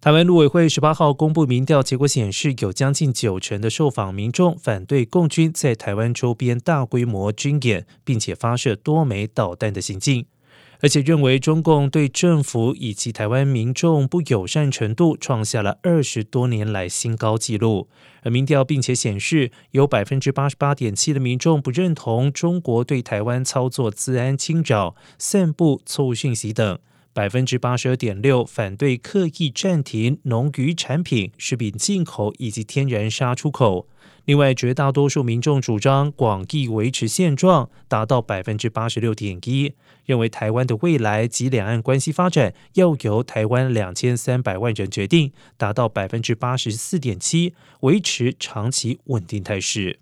台湾陆委会十八号公布民调结果显示，有将近九成的受访民众反对共军在台湾周边大规模军演，并且发射多枚导弹的行径，而且认为中共对政府以及台湾民众不友善程度创下了二十多年来新高纪录。而民调并且显示，有百分之八十八点七的民众不认同中国对台湾操作自安侵扰、散布错误讯息等。百分之八十二点六反对刻意暂停农渔产品、食品进口以及天然砂出口。另外，绝大多数民众主张广义维持现状，达到百分之八十六点一，认为台湾的未来及两岸关系发展要由台湾两千三百万人决定，达到百分之八十四点七，维持长期稳定态势。